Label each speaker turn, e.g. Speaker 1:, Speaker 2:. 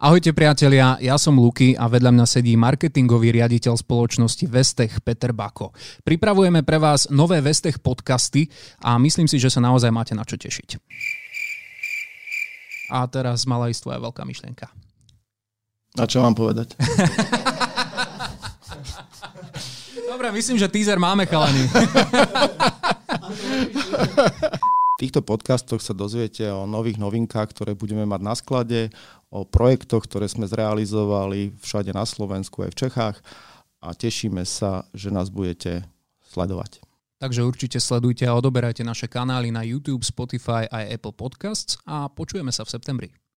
Speaker 1: Ahojte priatelia, ja som Luky a vedľa mňa sedí marketingový riaditeľ spoločnosti Vestech Peter Bako. Pripravujeme pre vás nové Vestech podcasty a myslím si, že sa naozaj máte na čo tešiť. A teraz mala ísť tvoja veľká myšlienka.
Speaker 2: A čo mám povedať?
Speaker 1: Dobre, myslím, že teaser máme, chalani.
Speaker 2: Týchto podcastoch sa dozviete o nových novinkách, ktoré budeme mať na sklade, o projektoch, ktoré sme zrealizovali všade na Slovensku aj v Čechách a tešíme sa, že nás budete sledovať.
Speaker 1: Takže určite sledujte a odoberajte naše kanály na YouTube, Spotify aj Apple Podcasts a počujeme sa v septembri.